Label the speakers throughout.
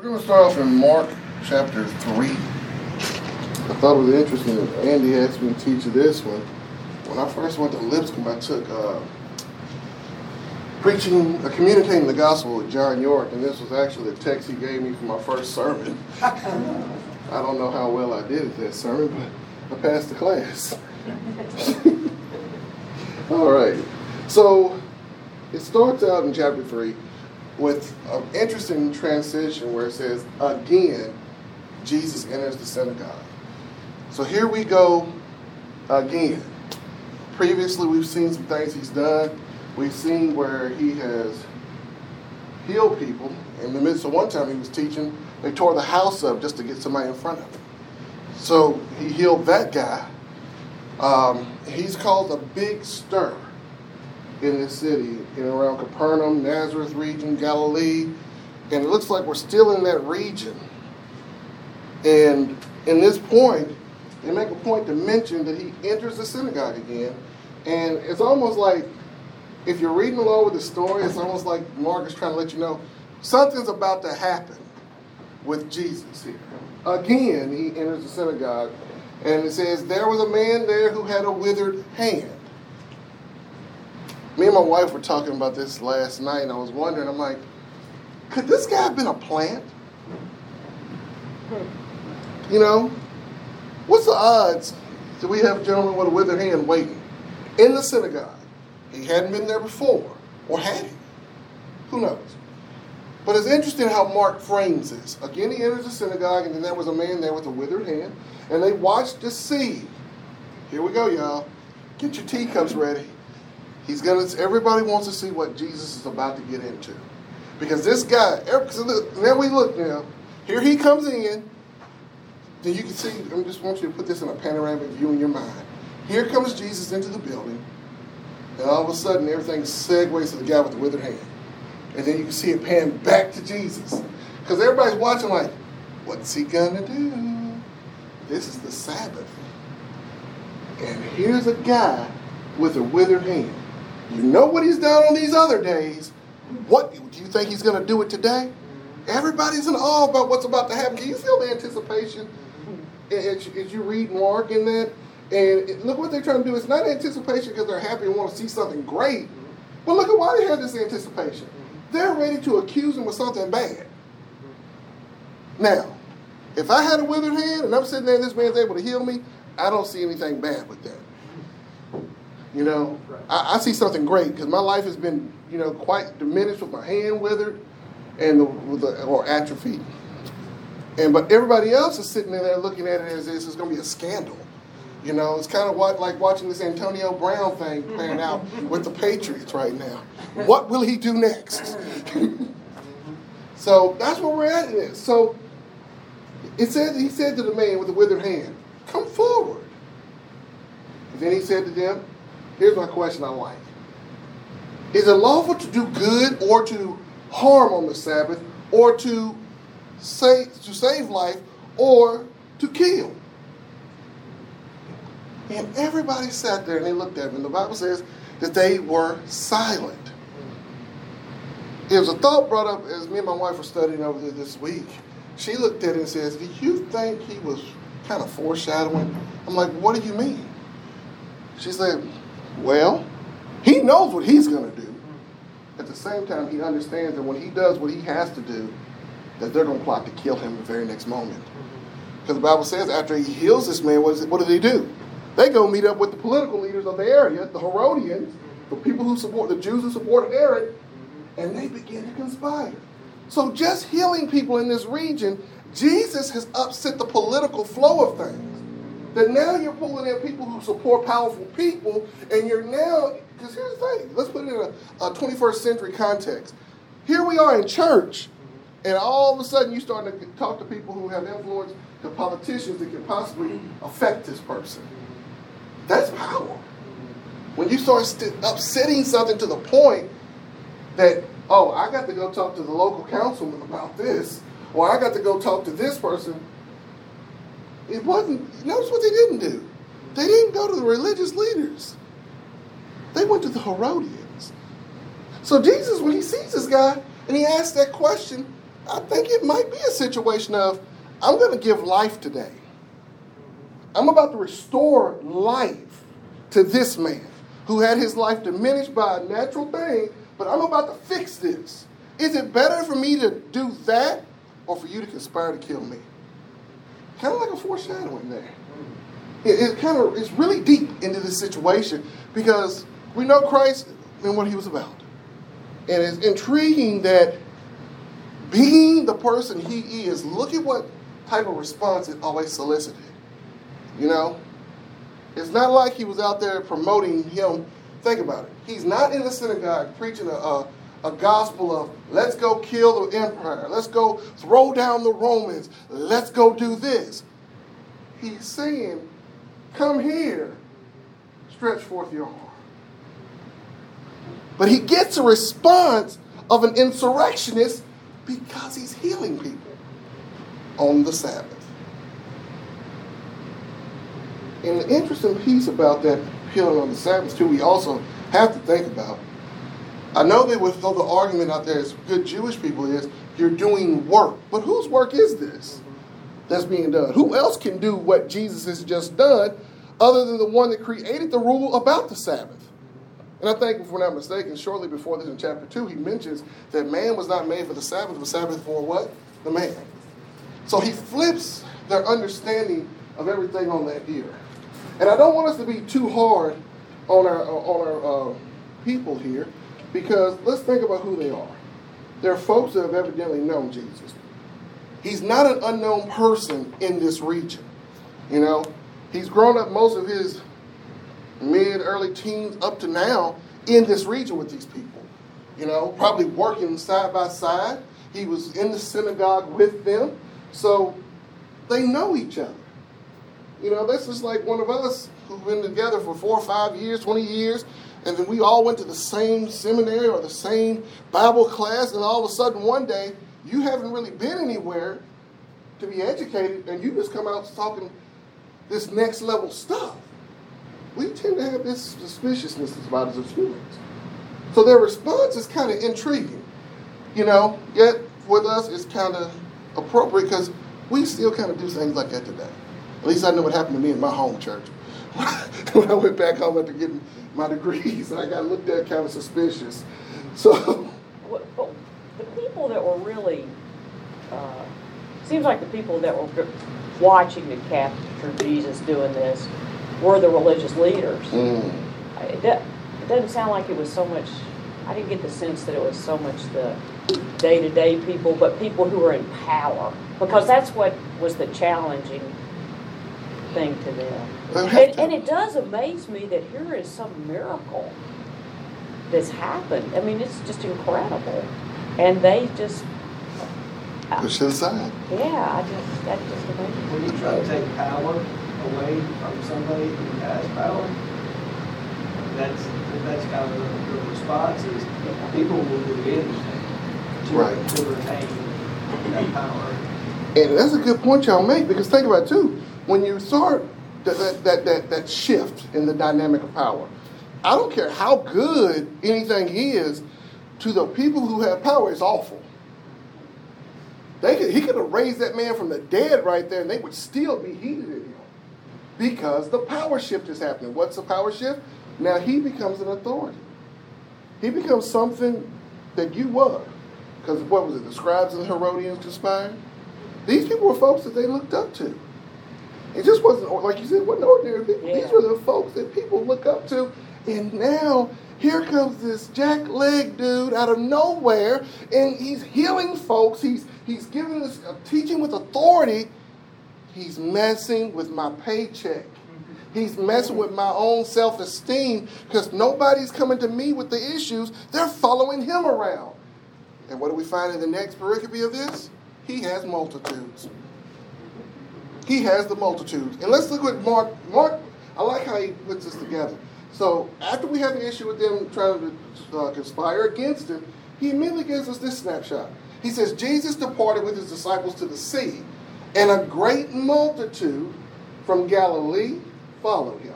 Speaker 1: We're going to start off in Mark chapter 3. I thought it was interesting that Andy asked me to teach you this one. When I first went to Lipscomb, I took uh, preaching, uh, communicating the gospel with John York, and this was actually the text he gave me for my first sermon. I don't know how well I did at that sermon, but I passed the class. All right. So it starts out in chapter 3 with an interesting transition where it says, again, Jesus enters the synagogue. So here we go again. Previously, we've seen some things he's done. We've seen where he has healed people. In the midst of one time he was teaching, they tore the house up just to get somebody in front of him. So he healed that guy. Um, he's caused a big stir in this city, in around Capernaum, Nazareth region, Galilee, and it looks like we're still in that region. And in this point, they make a point to mention that he enters the synagogue again, and it's almost like if you're reading along with the story, it's almost like Mark is trying to let you know something's about to happen with Jesus here. Again, he enters the synagogue, and it says, There was a man there who had a withered hand. Me and my wife were talking about this last night, and I was wondering, I'm like, could this guy have been a plant? You know, what's the odds that we have a gentleman with a withered hand waiting in the synagogue? He hadn't been there before, or had he? Who knows? But it's interesting how Mark frames this. Again, he enters the synagogue, and then there was a man there with a withered hand, and they watched to see. Here we go, y'all. Get your teacups ready. He's gonna. Everybody wants to see what Jesus is about to get into, because this guy. Now we look now. Here he comes in. Then you can see. I just want you to put this in a panoramic view in your mind. Here comes Jesus into the building, and all of a sudden everything segues to the guy with the withered hand, and then you can see it pan back to Jesus, because everybody's watching like, what's he gonna do? This is the Sabbath, and here's a guy with a withered hand. You know what he's done on these other days. What do you think he's going to do it today? Everybody's in awe about what's about to happen. Can you feel the anticipation as, as you read Mark in that? And look what they're trying to do. It's not anticipation because they're happy and want to see something great. But look at why they have this anticipation. They're ready to accuse him of something bad. Now, if I had a withered hand and I'm sitting there and this man's able to heal me, I don't see anything bad with that. You know, right. I, I, see something great because my life has been, you know, quite diminished with my hand withered and the, with the, or atrophy. And but everybody else is sitting in there looking at it as this is going to be a scandal. You know, it's kind of what like watching this Antonio Brown thing playing out with the Patriots right now. What will he do next? so that's where we're at in this. So it said he said to the man with the withered hand, "Come forward." And then he said to them, Here's my question I like. Is it lawful to do good or to harm on the Sabbath or to save, to save life or to kill? And everybody sat there and they looked at. And the Bible says that they were silent. It was a thought brought up as me and my wife were studying over there this week. She looked at it and says, Do you think he was kind of foreshadowing? I'm like, What do you mean? She said, well, he knows what he's going to do. At the same time, he understands that when he does what he has to do, that they're going to plot to kill him the very next moment. Because the Bible says after he heals this man, what, is it, what do they do? They go meet up with the political leaders of the area, the Herodians, the people who support, the Jews who supported Herod, and they begin to conspire. So just healing people in this region, Jesus has upset the political flow of things that now you're pulling in people who support powerful people, and you're now, because here's the thing, let's put it in a, a 21st century context. Here we are in church, and all of a sudden you start to talk to people who have influence, to politicians that can possibly affect this person. That's power. When you start st- upsetting something to the point that, oh, I got to go talk to the local councilman about this, or I got to go talk to this person it wasn't, notice what they didn't do. They didn't go to the religious leaders, they went to the Herodians. So Jesus, when he sees this guy and he asks that question, I think it might be a situation of I'm going to give life today. I'm about to restore life to this man who had his life diminished by a natural thing, but I'm about to fix this. Is it better for me to do that or for you to conspire to kill me? Kind of like a foreshadowing there. It, it kind of it's really deep into this situation because we know Christ and what he was about. And it's intriguing that being the person he is, look at what type of response it always solicited. You know? It's not like he was out there promoting him. Think about it. He's not in the synagogue preaching a, a, a gospel of let's go kill the empire, let's go throw down the Romans, let's go do this. He's saying, Come here, stretch forth your arm. But he gets a response of an insurrectionist because he's healing people on the Sabbath. And the interesting piece about that healing on the Sabbath, too, we also have to think about. I know that with all the argument out there as good Jewish people is you're doing work. But whose work is this that's being done? Who else can do what Jesus has just done other than the one that created the rule about the Sabbath? And I think, if we're not mistaken, shortly before this in chapter 2, he mentions that man was not made for the Sabbath, but Sabbath for what? The man. So he flips their understanding of everything on that ear. And I don't want us to be too hard on our, on our uh, people here because let's think about who they are. They're folks that have evidently known Jesus. He's not an unknown person in this region. You know, he's grown up most of his mid, early teens up to now in this region with these people. You know, probably working side by side. He was in the synagogue with them. So they know each other. You know, this is like one of us who've been together for four or five years, 20 years, and then we all went to the same seminary or the same Bible class, and all of a sudden one day you haven't really been anywhere to be educated, and you just come out talking this next level stuff we tend to have this suspiciousness about us as humans. So their response is kind of intriguing, you know, yet with us it's kind of appropriate because we still kind of do things like that today. At least I know what happened to me in my home church. when I went back home after getting my degrees, and I got looked at kind of suspicious. So.
Speaker 2: Well, the people that were really, uh, seems like the people that were watching the capture Jesus doing this were the religious leaders. Mm. It, it doesn't sound like it was so much, I didn't get the sense that it was so much the day to day people, but people who were in power. Because that's what was the challenging thing to them. And, and, it does amaze me that here is some miracle that's happened. I mean, it's just incredible. And they just.
Speaker 1: Push it aside.
Speaker 2: Yeah, I just, that just amazes me.
Speaker 3: When you try to take power away from somebody who has power, that's, that's kind of the, the response is people will do anything to, right. to retain that power.
Speaker 1: And that's a good point y'all make because think about it too. When you start that, that, that, that, shift in the dynamic of power, I don't care how good anything is, to the people who have power, it's awful. They could, he could have raised that man from the dead right there, and they would still be heated in him because the power shift is happening. What's the power shift? Now he becomes an authority. He becomes something that you were. Because what was it? The scribes and the Herodians conspired? These people were folks that they looked up to. It just wasn't, like you said, wasn't ordinary people. Yeah. These were the folks that people look up to. And now here comes this jack leg dude out of nowhere, and he's healing folks. He's he's giving us uh, teaching with authority He's messing with my paycheck. Mm-hmm. He's messing with my own self esteem because nobody's coming to me with the issues. They're following him around. And what do we find in the next pericope of this? He has multitudes. He has the multitudes. And let's look at Mark. Mark, I like how he puts this together. So after we have an issue with them trying to uh, conspire against him, he immediately gives us this snapshot. He says, Jesus departed with his disciples to the sea and a great multitude from Galilee followed him.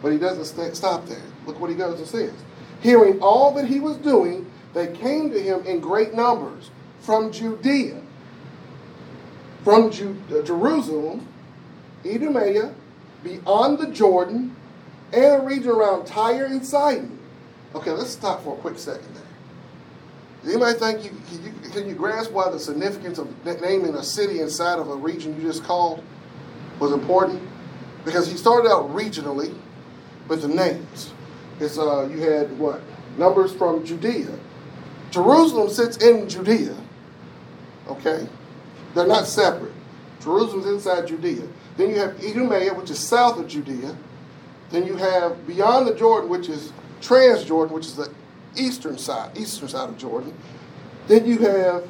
Speaker 1: But he doesn't st- stop there. Look what he goes and says. Hearing all that he was doing, they came to him in great numbers, from Judea, from Ju- uh, Jerusalem, Idumea, beyond the Jordan, and a region around Tyre and Sidon. Okay, let's stop for a quick second there. Does anybody think you can, you can you grasp why the significance of naming a city inside of a region you just called was important? Because he started out regionally with the names. It's uh, you had what numbers from Judea. Jerusalem sits in Judea. Okay, they're not separate. Jerusalem's inside Judea. Then you have Idumea, which is south of Judea. Then you have beyond the Jordan, which is Transjordan, which is the eastern side, eastern side of Jordan. Then you have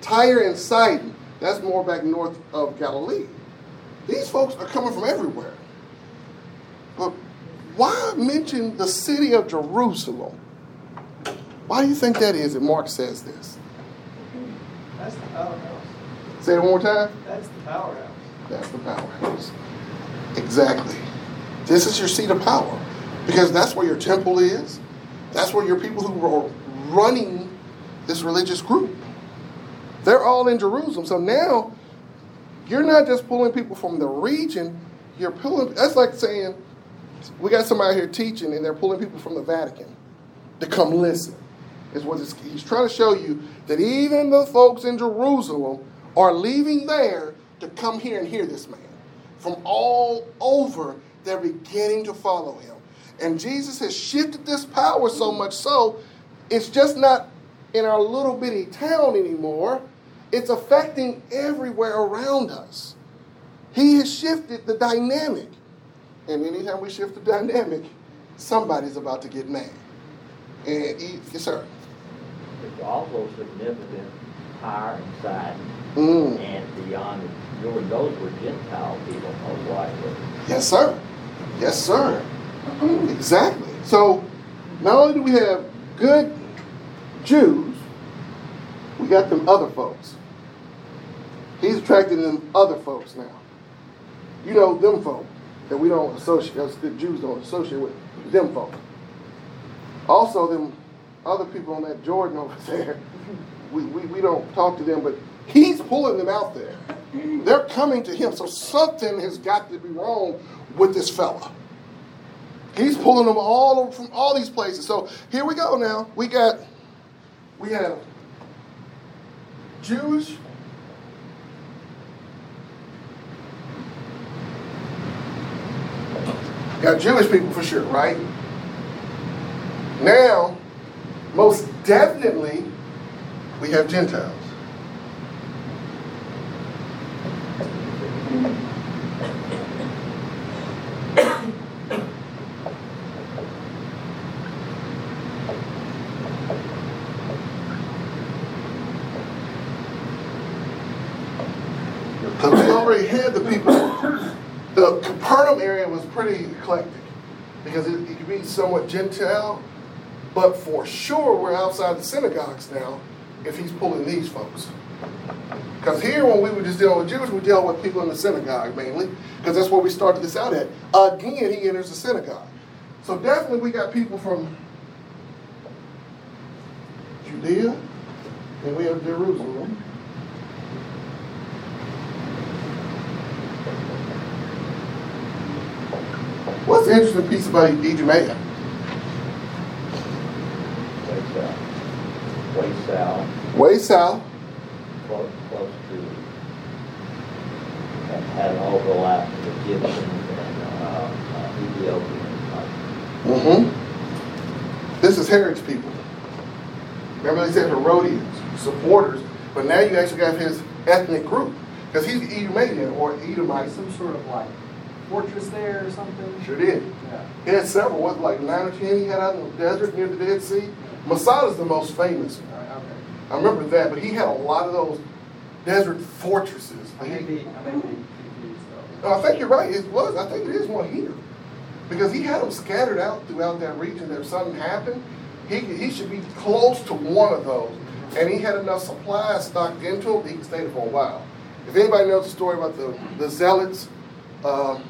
Speaker 1: Tyre and Sidon. That's more back north of Galilee. These folks are coming from everywhere. But why mention the city of Jerusalem? Why do you think that is that Mark says this?
Speaker 3: That's the.
Speaker 1: Say it one more time.
Speaker 3: That's the powerhouse.
Speaker 1: That's the powerhouse. Exactly. This is your seat of power because that's where your temple is. That's where your people who are running this religious group. They're all in Jerusalem. So now you're not just pulling people from the region, you're pulling that's like saying we got somebody here teaching and they're pulling people from the Vatican to come listen. Is what he's trying to show you that even the folks in Jerusalem are leaving there to come here and hear this man. From all over, they're beginning to follow him. And Jesus has shifted this power so much so, it's just not in our little bitty town anymore. It's affecting everywhere around us. He has shifted the dynamic. And anytime we shift the dynamic, somebody's about to get mad. And he, yes, sir.
Speaker 4: It's also significant Tyre Sidon
Speaker 1: Mm.
Speaker 4: and beyond Jordan. Those were Gentile people, most likely.
Speaker 1: Yes, sir. Yes, sir. Exactly. So, not only do we have good Jews, we got them other folks. He's attracting them other folks now. You know them folk that we don't associate, us the Jews don't associate with them folk. Also, them other people on that Jordan over there, we, we, we don't talk to them, but he's pulling them out there. They're coming to him. So something has got to be wrong with this fella. He's pulling them all over from all these places. So here we go now. We got, we have Jews. Got Jewish people for sure, right? Now, most definitely, we have Gentiles. Because we already had the people. The Capernaum area was pretty eclectic because it, it could be somewhat Gentile, but for sure we're outside the synagogues now if he's pulling these folks. Because here, when we were just dealing with Jews, we dealt with people in the synagogue mainly, because that's where we started this out at. Again, he enters the synagogue. So definitely we got people from Judea, and we have Jerusalem. What's the interesting piece about Idumea?
Speaker 4: South. Way south,
Speaker 1: Way
Speaker 4: close, close to, had- had an overlap with Egyptians and uh, uh, Ethiopians.
Speaker 1: Mm-hmm. This is Herod's people. Remember they said Herodians, supporters, but now you actually got his ethnic group. Because he's Edomian or Edomite.
Speaker 3: Some sort of like fortress there or something?
Speaker 1: Sure did.
Speaker 3: Yeah.
Speaker 1: He had several, what, like nine or ten he had out in the desert near the Dead Sea. Masada's the most famous.
Speaker 3: All right, okay.
Speaker 1: I remember that, but he had a lot of those desert fortresses.
Speaker 3: I be, I may be.
Speaker 1: No, I think you're right. It was. I think it is one here, because he had them scattered out throughout that region. If something happened, he he should be close to one of those, and he had enough supplies stocked into him that he could stay there for a while. If anybody knows the story about the the zealots um,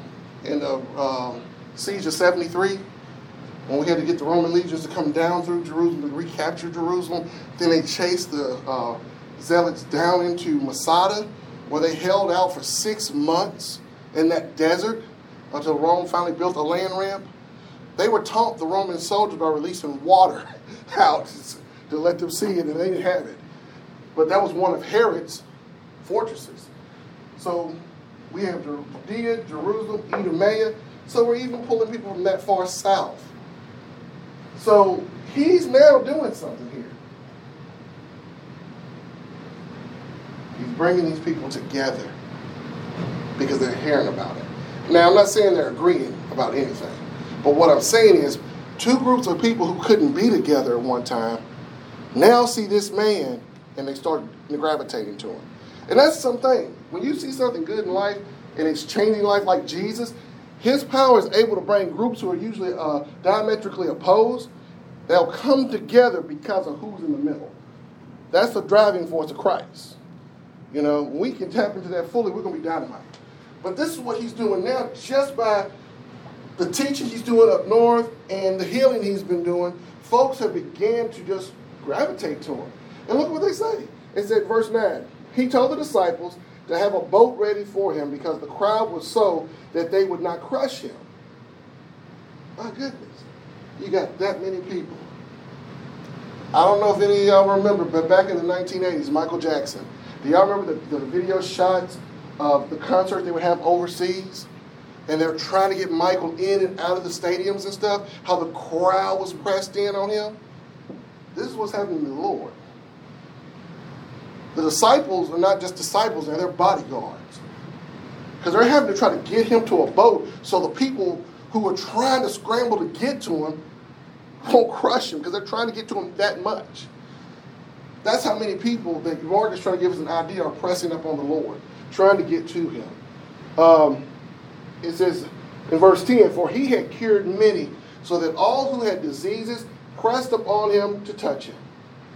Speaker 1: in the um, siege of '73, when we had to get the Roman legions to come down through Jerusalem to recapture Jerusalem, then they chased the uh, zealots down into Masada, where they held out for six months in that desert until Rome finally built a land ramp. They were taught the Roman soldiers by releasing water out to let them see it, and they didn't have it. But that was one of Herod's fortresses. So we have Judea, Jerusalem, Idumea. So we're even pulling people from that far south. So he's now doing something here. He's bringing these people together because they're hearing about it. Now, I'm not saying they're agreeing about anything, but what I'm saying is two groups of people who couldn't be together at one time now see this man and they start gravitating to him. And that's something. When you see something good in life and it's changing life like Jesus, his power is able to bring groups who are usually uh, diametrically opposed. They'll come together because of who's in the middle. That's the driving force of Christ. You know, we can tap into that fully, we're going to be dynamite. But this is what he's doing now just by the teaching he's doing up north and the healing he's been doing. Folks have began to just gravitate to him. And look what they say. It said, verse 9, he told the disciples to have a boat ready for him because the crowd was so that they would not crush him. My goodness, you got that many people. I don't know if any of y'all remember, but back in the 1980s, Michael Jackson. Do y'all remember the, the video shots of the concert they would have overseas? And they were trying to get Michael in and out of the stadiums and stuff, how the crowd was pressed in on him. This is what's happening to the Lord. The disciples are not just disciples, they're their bodyguards. Because they're having to try to get him to a boat so the people who are trying to scramble to get to him won't crush him because they're trying to get to him that much. That's how many people that Mark is trying to give us an idea are pressing up on the Lord, trying to get to him. Um, it says in verse 10 For he had cured many, so that all who had diseases pressed upon him to touch him.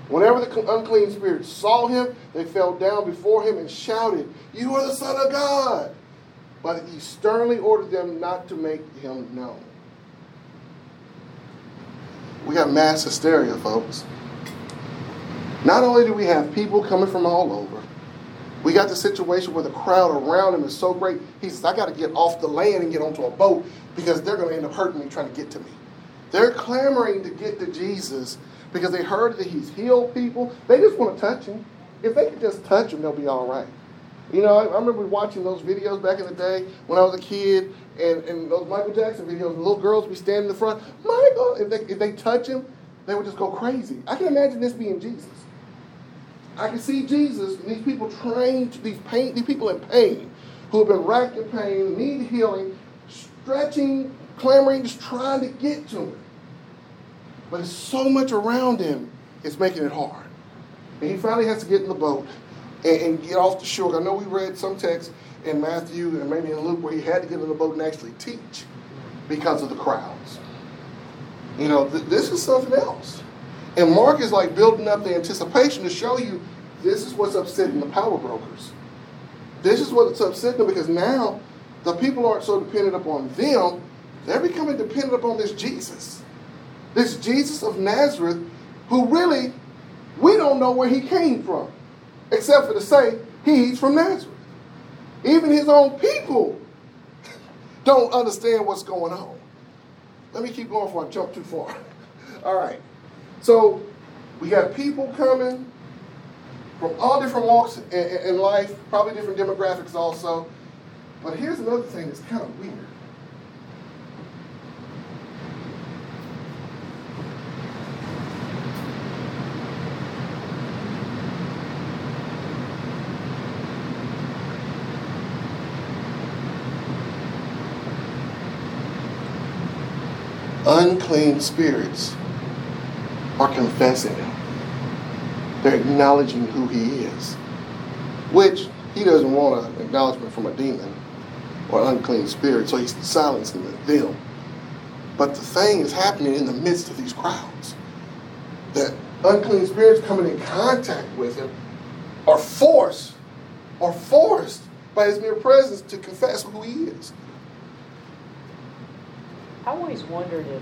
Speaker 1: Whenever the unclean spirits saw him, they fell down before him and shouted, You are the Son of God! But he sternly ordered them not to make him known. We got mass hysteria, folks. Not only do we have people coming from all over, we got the situation where the crowd around him is so great. He says, I got to get off the land and get onto a boat because they're going to end up hurting me trying to get to me. They're clamoring to get to Jesus because they heard that he's healed people. They just want to touch him. If they could just touch him, they'll be all right. You know, I, I remember watching those videos back in the day when I was a kid, and, and those Michael Jackson videos, little girls would be standing in the front. Michael, if they, if they touch him, they would just go crazy. I can imagine this being Jesus. I can see Jesus and these people trained, these pain, these people in pain, who have been racked in pain, need healing, stretching, clamoring, just trying to get to him. But it's so much around him, it's making it hard. And he finally has to get in the boat and, and get off the shore. I know we read some texts in Matthew and maybe in Luke where he had to get in the boat and actually teach because of the crowds. You know, th- this is something else. And Mark is like building up the anticipation to show you this is what's upsetting the power brokers. This is what's upsetting them because now the people aren't so dependent upon them, they're becoming dependent upon this Jesus. This Jesus of Nazareth, who really, we don't know where he came from, except for to say he's from Nazareth. Even his own people don't understand what's going on. Let me keep going before I jump too far. All right. So we have people coming from all different walks in, life, probably different demographics also. But here's another thing that's kind of weird. Unclean spirits are confessing him. They're acknowledging who he is, which he doesn't want an acknowledgement from a demon or unclean spirit, so he's silencing them. But the thing is happening in the midst of these crowds. That unclean spirits coming in contact with him are forced, are forced by his mere presence to confess who he is.
Speaker 2: I always wondered if,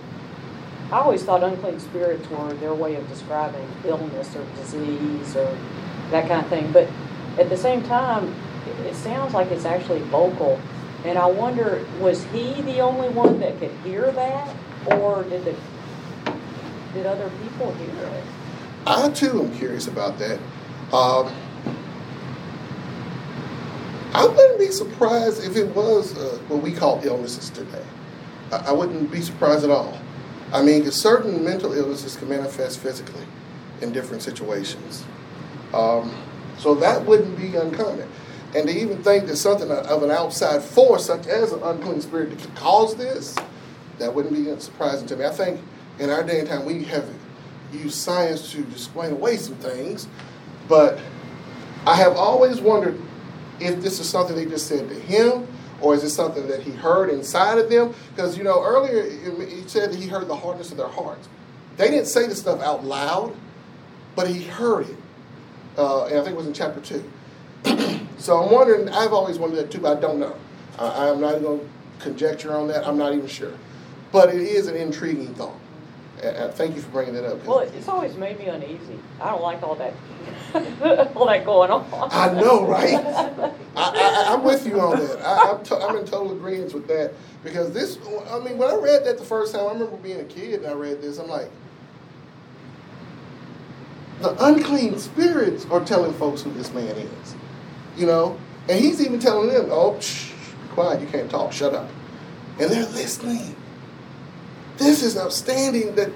Speaker 2: I always thought unclean spirits were their way of describing illness or disease or that kind of thing. But at the same time, it sounds like it's actually vocal. And I wonder, was he the only one that could hear that? Or did the, did other people hear it?
Speaker 1: I too am curious about that. Um, I wouldn't be surprised if it was uh, what we call illnesses today. I, I wouldn't be surprised at all. I mean, certain mental illnesses can manifest physically in different situations. Um, so that wouldn't be uncommon. And to even think that something of an outside force, such as an unclean spirit, could cause this, that wouldn't be surprising to me. I think in our day and time, we have used science to explain away some things, but I have always wondered if this is something they just said to him, or is it something that he heard inside of them? Because, you know, earlier he said that he heard the hardness of their hearts. They didn't say this stuff out loud, but he heard it. Uh, and I think it was in chapter 2. so I'm wondering, I've always wondered that too, but I don't know. I, I'm not going to conjecture on that. I'm not even sure. But it is an intriguing thought. And, and thank you for bringing that up.
Speaker 2: Well, it's always made me uneasy. I don't like all that, all that going on.
Speaker 1: I know, right? I, I, I'm with you on that. I, I'm, to, I'm in total agreement with that because this. I mean, when I read that the first time, I remember being a kid and I read this. I'm like, the unclean spirits are telling folks who this man is, you know, and he's even telling them, "Oh, shh, be quiet, you can't talk, shut up," and they're listening. This is outstanding that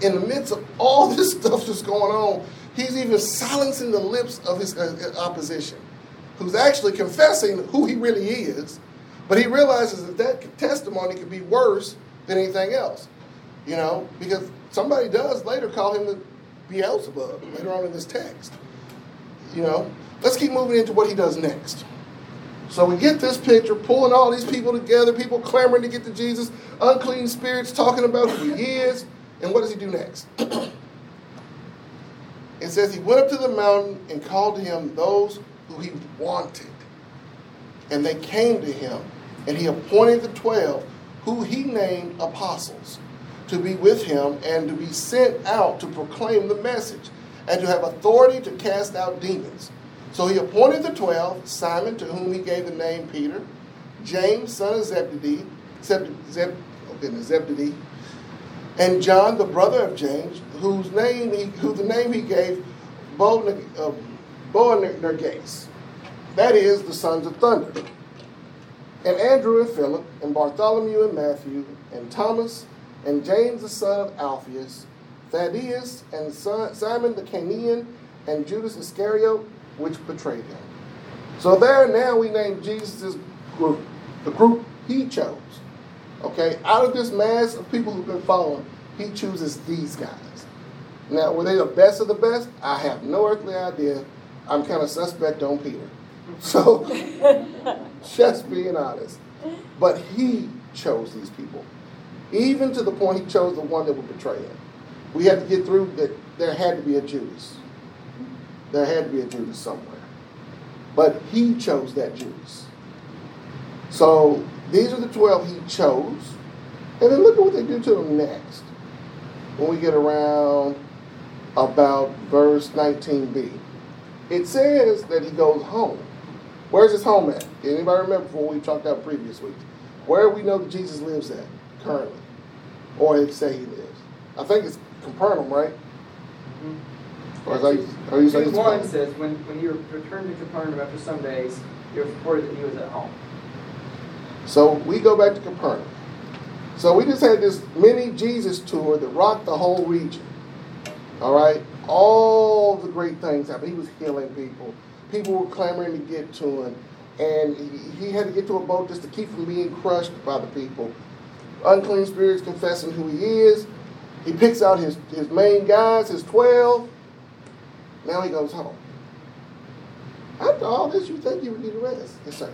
Speaker 1: in the midst of all this stuff that's going on, he's even silencing the lips of his uh, opposition, who's actually confessing who he really is, but he realizes that that testimony could be worse than anything else, you know, because somebody does later call him the Beelzebub later on in this text, you know. Let's keep moving into what he does next. So we get this picture, pulling all these people together, people clamoring to get to Jesus, unclean spirits talking about who he is. And what does he do next? it says he went up to the mountain and called to him those who he wanted. And they came to him, and he appointed the twelve, who he named apostles, to be with him and to be sent out to proclaim the message and to have authority to cast out demons. So he appointed the twelve, Simon, to whom he gave the name Peter, James, son of Zebedee, Zeb, Zeb, oh Zebedee, and John, the brother of James, whose name he, who the name he gave uh, Boanerges. That is the sons of thunder. And Andrew and Philip, and Bartholomew and Matthew, and Thomas, and James the son of Alphaeus, Thaddeus, and son, Simon the Cananean, and Judas Iscariot, which betrayed him. So there now we name Jesus' group, the group he chose. Okay, out of this mass of people who've been following, he chooses these guys. Now, were they the best of the best? I have no earthly idea. I'm kind of suspect on Peter. So, just being honest. But he chose these people. Even to the point he chose the one that would betray him. We had to get through that there had to be a Judas. There had to be a Judas somewhere. But he chose that Judas. So these are the 12 he chose. And then look at what they do to him next. When we get around about verse 19b. It says that he goes home. Where's his home at? Anybody remember before we talked about previous weeks? Where we know that Jesus lives at currently? Or they say he lives. I think it's Capernaum, right? Mm-hmm. Or is that, are you saying
Speaker 5: Jude
Speaker 1: it's
Speaker 5: 1
Speaker 1: Capernaum?
Speaker 5: says, when, when he returned to Capernaum after some days, it was reported that he was at home.
Speaker 1: So we go back to Capernaum. So we just had this mini Jesus tour that rocked the whole region. All right? All the great things happened. He was healing people. People were clamoring to get to him. And he, he had to get to a boat just to keep from being crushed by the people. Unclean spirits confessing who he is. He picks out his, his main guys, his 12. Now he goes home. After all this, you think you would need a rest. Yes, sir.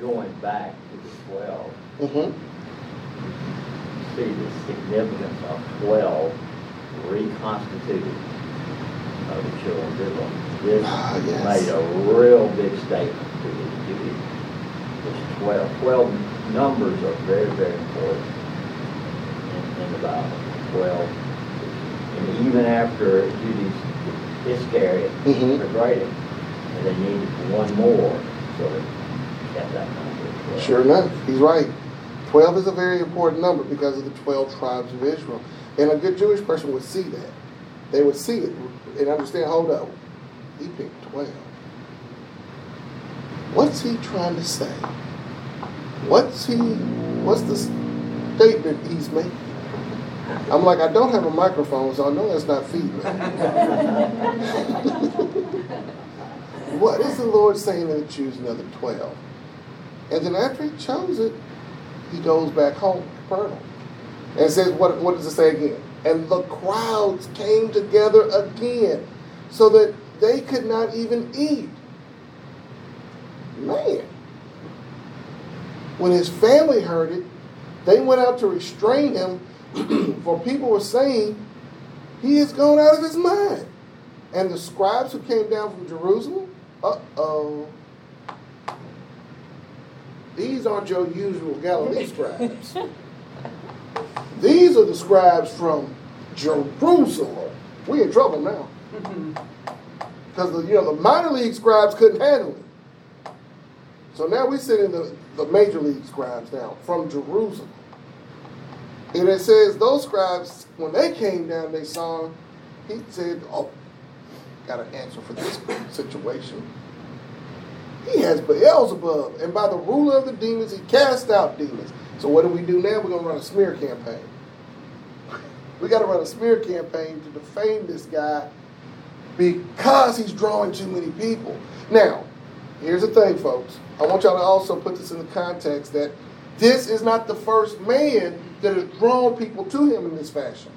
Speaker 4: Going back to the twelve,
Speaker 1: Mm-hmm.
Speaker 4: see the significance of twelve reconstituted of the children of Israel. This
Speaker 1: Ah, yes.
Speaker 4: made a real big statement to the Jews. This twelve, twelve numbers are very, very important in, in the Bible. Twelve, and even after Judas Iscariot
Speaker 1: Mhm.
Speaker 4: for greater. And they needed one more, so they kept that number. as well.
Speaker 1: Sure enough, he's right. 12 is a very important number because of the 12 tribes of Israel. And a good Jewish person would see that. They would see it and understand, hold up, he picked 12. What's he trying to say? What's he, what's the statement he's making? I'm like, I don't have a microphone, so I know that's not feedback. what is the Lord saying in the choosing of 12? And then after he chose it, he goes back home to Capernaum. And says, what, what does it say again? And the crowds came together again so that they could not even eat. Man. When his family heard it, they went out to restrain him, for people were saying, He has gone out of his mind. And the scribes who came down from Jerusalem, uh oh. These aren't your usual Galilee scribes. These are the scribes from Jerusalem. We in trouble now. Because the you know the minor league scribes couldn't handle it. So now we send in the, the major league scribes now from Jerusalem. And it says those scribes, when they came down, they saw him. He said, Oh, got an answer for this situation. He has Beelzebub, and by the ruler of the demons, he cast out demons. So what do we do now? We're going to run a smear campaign. We got to run a smear campaign to defame this guy because he's drawing too many people. Now, here's the thing, folks. I want y'all to also put this in the context that this is not the first man that has drawn people to him in this fashion.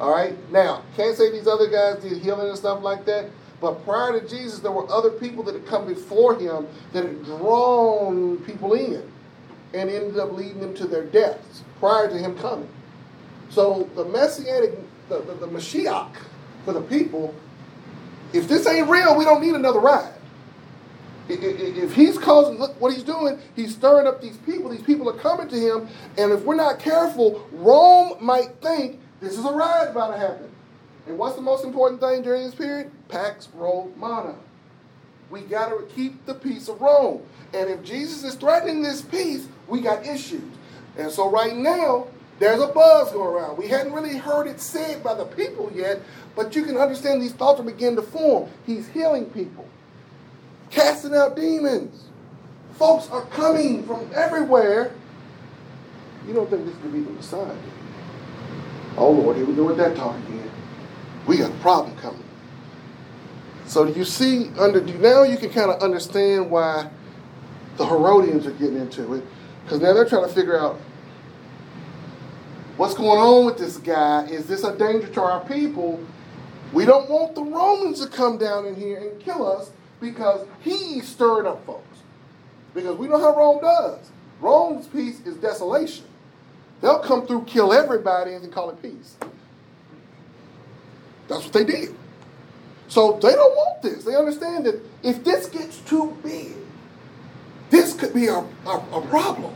Speaker 1: All right? Now, can't say these other guys did healing and stuff like that, but prior to Jesus, there were other people that had come before him that had drawn people in and ended up leading them to their deaths prior to him coming. So the messianic, the, the, the Mashiach for the people, if this ain't real, we don't need another ride. If he's causing, look what he's doing, he's stirring up these people. These people are coming to him, and if we're not careful, Rome might think this is a ride about to happen. And what's the most important thing during this period? Pax Romana. We got to keep the peace of Rome. And if Jesus is threatening this peace, we got issues. And so right now, there's a buzz going around. We hadn't really heard it said by the people yet, but you can understand these thoughts are beginning to form. He's healing people, casting out demons. Folks are coming from everywhere. You don't think this could be the Messiah. Oh Lord, here we go with that talk again. We got a problem coming. So you see, under now you can kind of understand why the Herodians are getting into it, because now they're trying to figure out what's going on with this guy. Is this a danger to our people? We don't want the Romans to come down in here and kill us because he stirred up folks. Because we know how Rome does. Rome's peace is desolation. They'll come through, kill everybody, and then call it peace. That's what they did. So they don't want this. They understand that if this gets too big, this could be a, a, a problem.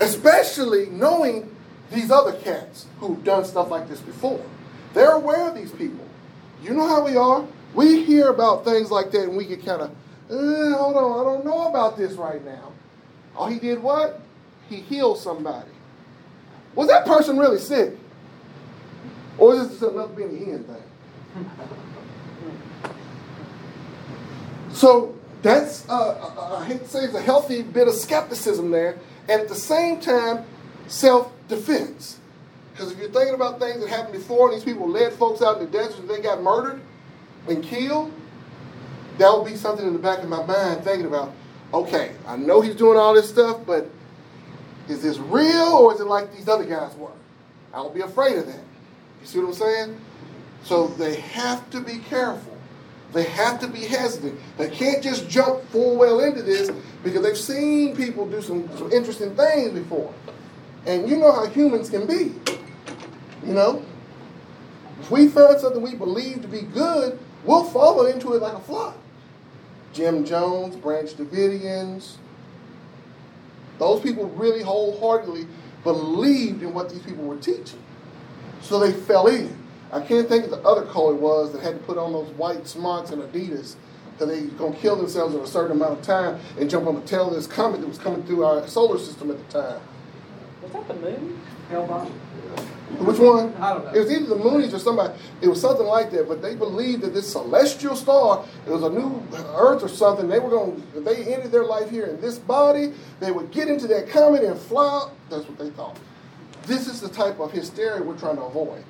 Speaker 1: Especially knowing these other cats who've done stuff like this before. They're aware of these people. You know how we are. We hear about things like that and we get kind of, uh, hold on, I don't know about this right now. Oh, he did what? He healed somebody. Was that person really sick? Or is this another Benny Hinn thing? So that's, uh, uh, I hate to say it's a healthy bit of skepticism there, and at the same time, self defense. Because if you're thinking about things that happened before, these people led folks out in the desert and they got murdered and killed, that would be something in the back of my mind thinking about, okay, I know he's doing all this stuff, but is this real or is it like these other guys were? I would be afraid of that. You see what I'm saying? So they have to be careful. They have to be hesitant. They can't just jump full well into this because they've seen people do some, some interesting things before. And you know how humans can be. You know? If we find something we believe to be good, we'll follow into it like a flock. Jim Jones, Branch Davidians, those people really wholeheartedly believed in what these people were teaching. So they fell in. I can't think of the other color it was that had to put on those white smocks and Adidas because they gonna kill themselves in a certain amount of time and jump on the tail of this comet that was coming through our solar system at the time.
Speaker 2: Was that the moon?
Speaker 3: Hale-Bopp?
Speaker 1: Which one?
Speaker 3: I don't know.
Speaker 1: It was either the Moonies or somebody. It was something like that. But they believed that this celestial star, it was a new Earth or something. They were going. to They ended their life here in this body. They would get into that comet and fly out. That's what they thought. This is the type of hysteria we're trying to avoid.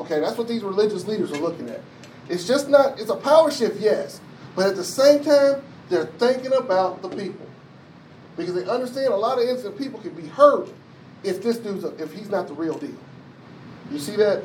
Speaker 1: Okay, that's what these religious leaders are looking at. It's just not. It's a power shift, yes, but at the same time, they're thinking about the people because they understand a lot of innocent people can be hurt if this dude's a, if he's not the real deal. You see that?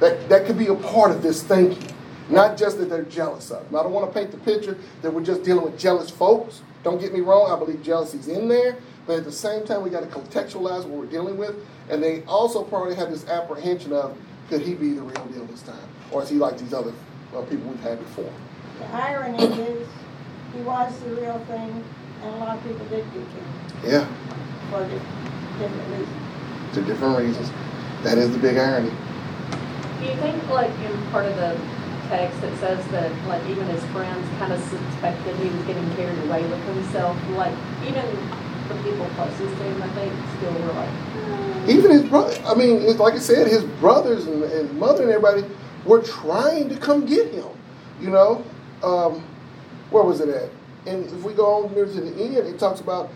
Speaker 1: That that could be a part of this thinking, not just that they're jealous of him. I don't want to paint the picture that we're just dealing with jealous folks. Don't get me wrong. I believe jealousy's in there, but at the same time, we got to contextualize what we're dealing with. And they also probably have this apprehension of could he be the real deal this time, or is he like these other uh, people we've had before?
Speaker 6: The irony is, he was the real thing, and a lot of people did get killed
Speaker 1: Yeah,
Speaker 6: for different reasons.
Speaker 1: for different reasons. That is the big irony.
Speaker 7: Do you think, like, in part of the text, it says that, like, even his friends kind of suspected he was getting carried away with himself? Like, even the people closest to him, I think, still were like,
Speaker 1: Even his brother, I mean, like I said, his brothers and, and mother and everybody were trying to come get him. You know, um, where was it at? And if we go on near to the end, it talks about,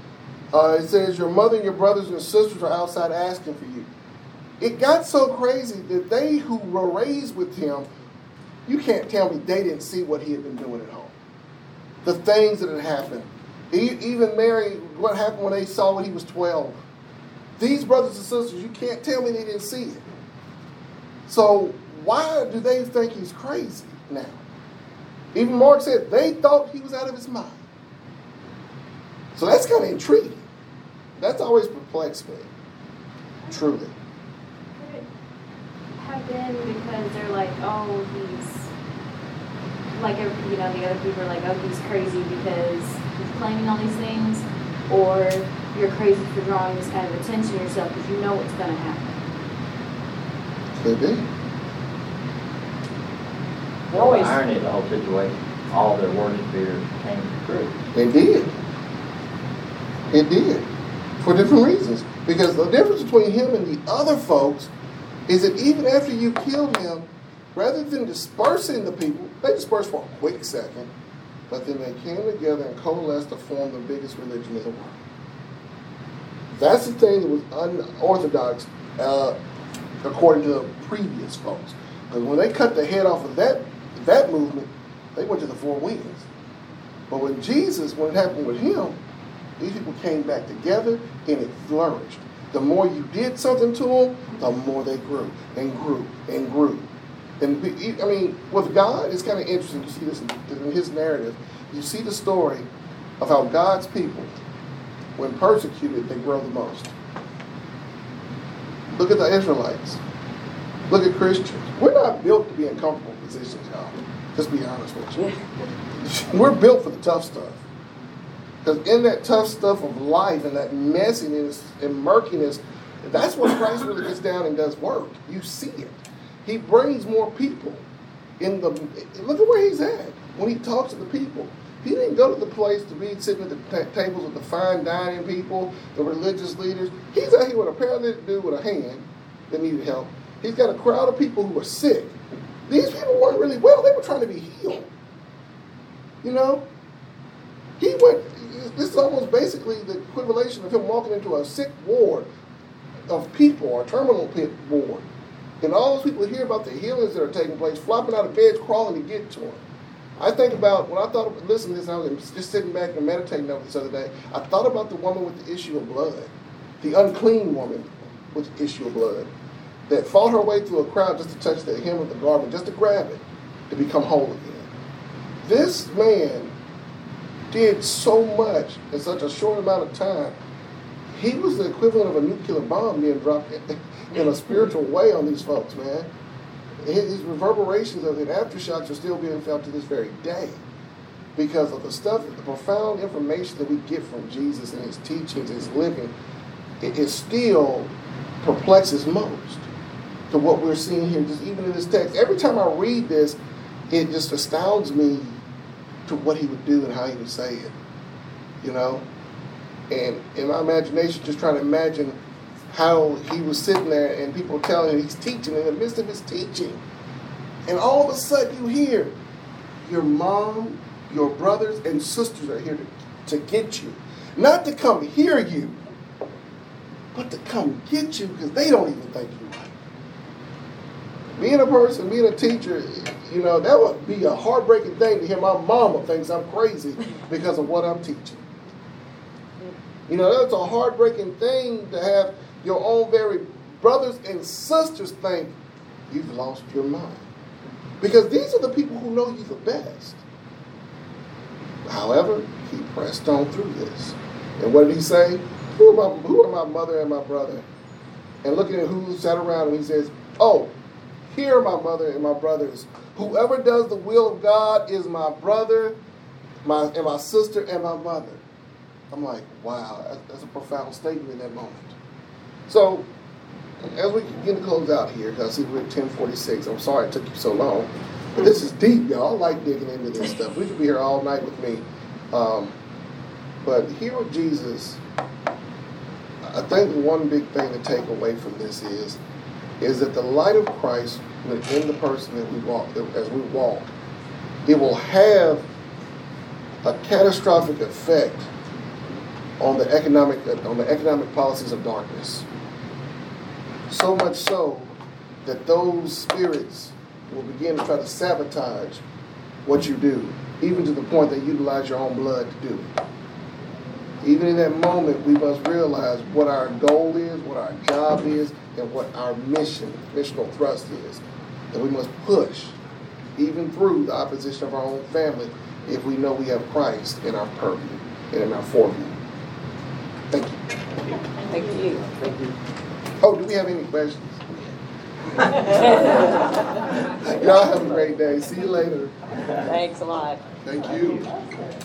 Speaker 1: uh, it says, Your mother and your brothers and sisters are outside asking for you. It got so crazy that they who were raised with him, you can't tell me they didn't see what he had been doing at home. The things that had happened. Even Mary, what happened when they saw when he was 12. These brothers and sisters, you can't tell me they didn't see it. So why do they think he's crazy now? Even Mark said they thought he was out of his mind. So that's kind of intriguing. That's always perplexed me. Truly.
Speaker 8: Could it have been because they're like, oh, he's like, you know, the other people are like, oh, he's crazy because he's claiming all these things, or you're crazy for drawing this kind of attention to yourself because you know what's going to happen.
Speaker 1: Could be.
Speaker 2: They always,
Speaker 4: The irony of the whole situation, all their worst fears came true.
Speaker 1: It did. It did. For different reasons. Because the difference between him and the other folks is that even after you killed him, rather than dispersing the people, they dispersed for a quick second, but then they came together and coalesced to form the biggest religion in the world. That's the thing that was unorthodox, uh, according to the previous folks. Because when they cut the head off of that that movement, they went to the four winds. But when Jesus, when it happened with him, these people came back together and it flourished. The more you did something to them, the more they grew and grew and grew. And be- I mean, with God, it's kind of interesting. You see this in, in his narrative. You see the story of how God's people, when persecuted, they grow the most. Look at the Israelites. Look at Christians. We're not built to be in comfortable positions, y'all. Just be honest with you. We're built for the tough stuff. Because in that tough stuff of life and that messiness and murkiness, that's when Christ really gets down and does work. You see it. He brings more people in the. Look at where he's at when he talks to the people. He didn't go to the place to be sitting at the ta- tables with the fine dining people, the religious leaders. He's out here with a paralytic dude with a hand that needed help. He's got a crowd of people who are sick. These people weren't really well. They were trying to be healed. You know, he went. This is almost basically the equivalent of him walking into a sick ward of people, a terminal pit ward, and all those people hear about the healings that are taking place, flopping out of beds, crawling to get to him. I think about when I thought, of, listen to this, I was just sitting back and meditating over this other day. I thought about the woman with the issue of blood, the unclean woman with the issue of blood, that fought her way through a crowd just to touch the hem of the garment, just to grab it, to become whole again. This man did so much in such a short amount of time. He was the equivalent of a nuclear bomb being dropped in, a spiritual mm-hmm. way on these folks, man. His, his reverberations of it, aftershocks, are still being felt to this very day because of the stuff, the profound information that we get from Jesus and his teachings, his living, it, it still perplexes most. to what we're seeing here, just even in this text. Every time I read this, it just astounds me to what he would do and how he would say it. You know? And in my imagination, just trying to imagine how he was sitting there and people telling him he's teaching in the midst of his teaching. And all of a sudden you hear your mom, your brothers and sisters are here to, to get you. Not to come hear you, but to come get you because they don't even think you're right. Being a person, being a teacher, you know, that would be a heartbreaking thing to hear my mama thinks I'm crazy because of what I'm teaching. You know, that's a heartbreaking thing to have your own very brothers and sisters think you've lost your mind. Because these are the people who know you the best. However, he pressed on through this. And what did he say? Who are my, who are my mother and my brother? And looking at who sat around him, he says, Oh, here my mother and my brothers. Whoever does the will of God is my brother, my and my sister and my mother. I'm like, wow, that's a profound statement in that moment. So, as we begin to close out here, because we're at 1046, I'm sorry it took you so long. But this is deep, y'all. I like digging into this stuff. We could be here all night with me. Um, but here with Jesus, I think one big thing to take away from this is, is that the light of Christ within the person that we walk, as we walk, it will have a catastrophic effect on the economic on the economic policies of darkness. So much so that those spirits will begin to try to sabotage what you do, even to the point they utilize your own blood to do it. Even in that moment, we must realize what our goal is, what our job is, and what our mission, missional thrust is. And we must push, even through the opposition of our own family, if we know we have Christ in our purview and in our foreview. Thank you.
Speaker 2: Thank you.
Speaker 1: Thank you. Oh, do we have any questions? Y'all have a great day. See you later.
Speaker 2: Thanks a lot.
Speaker 1: Thank you.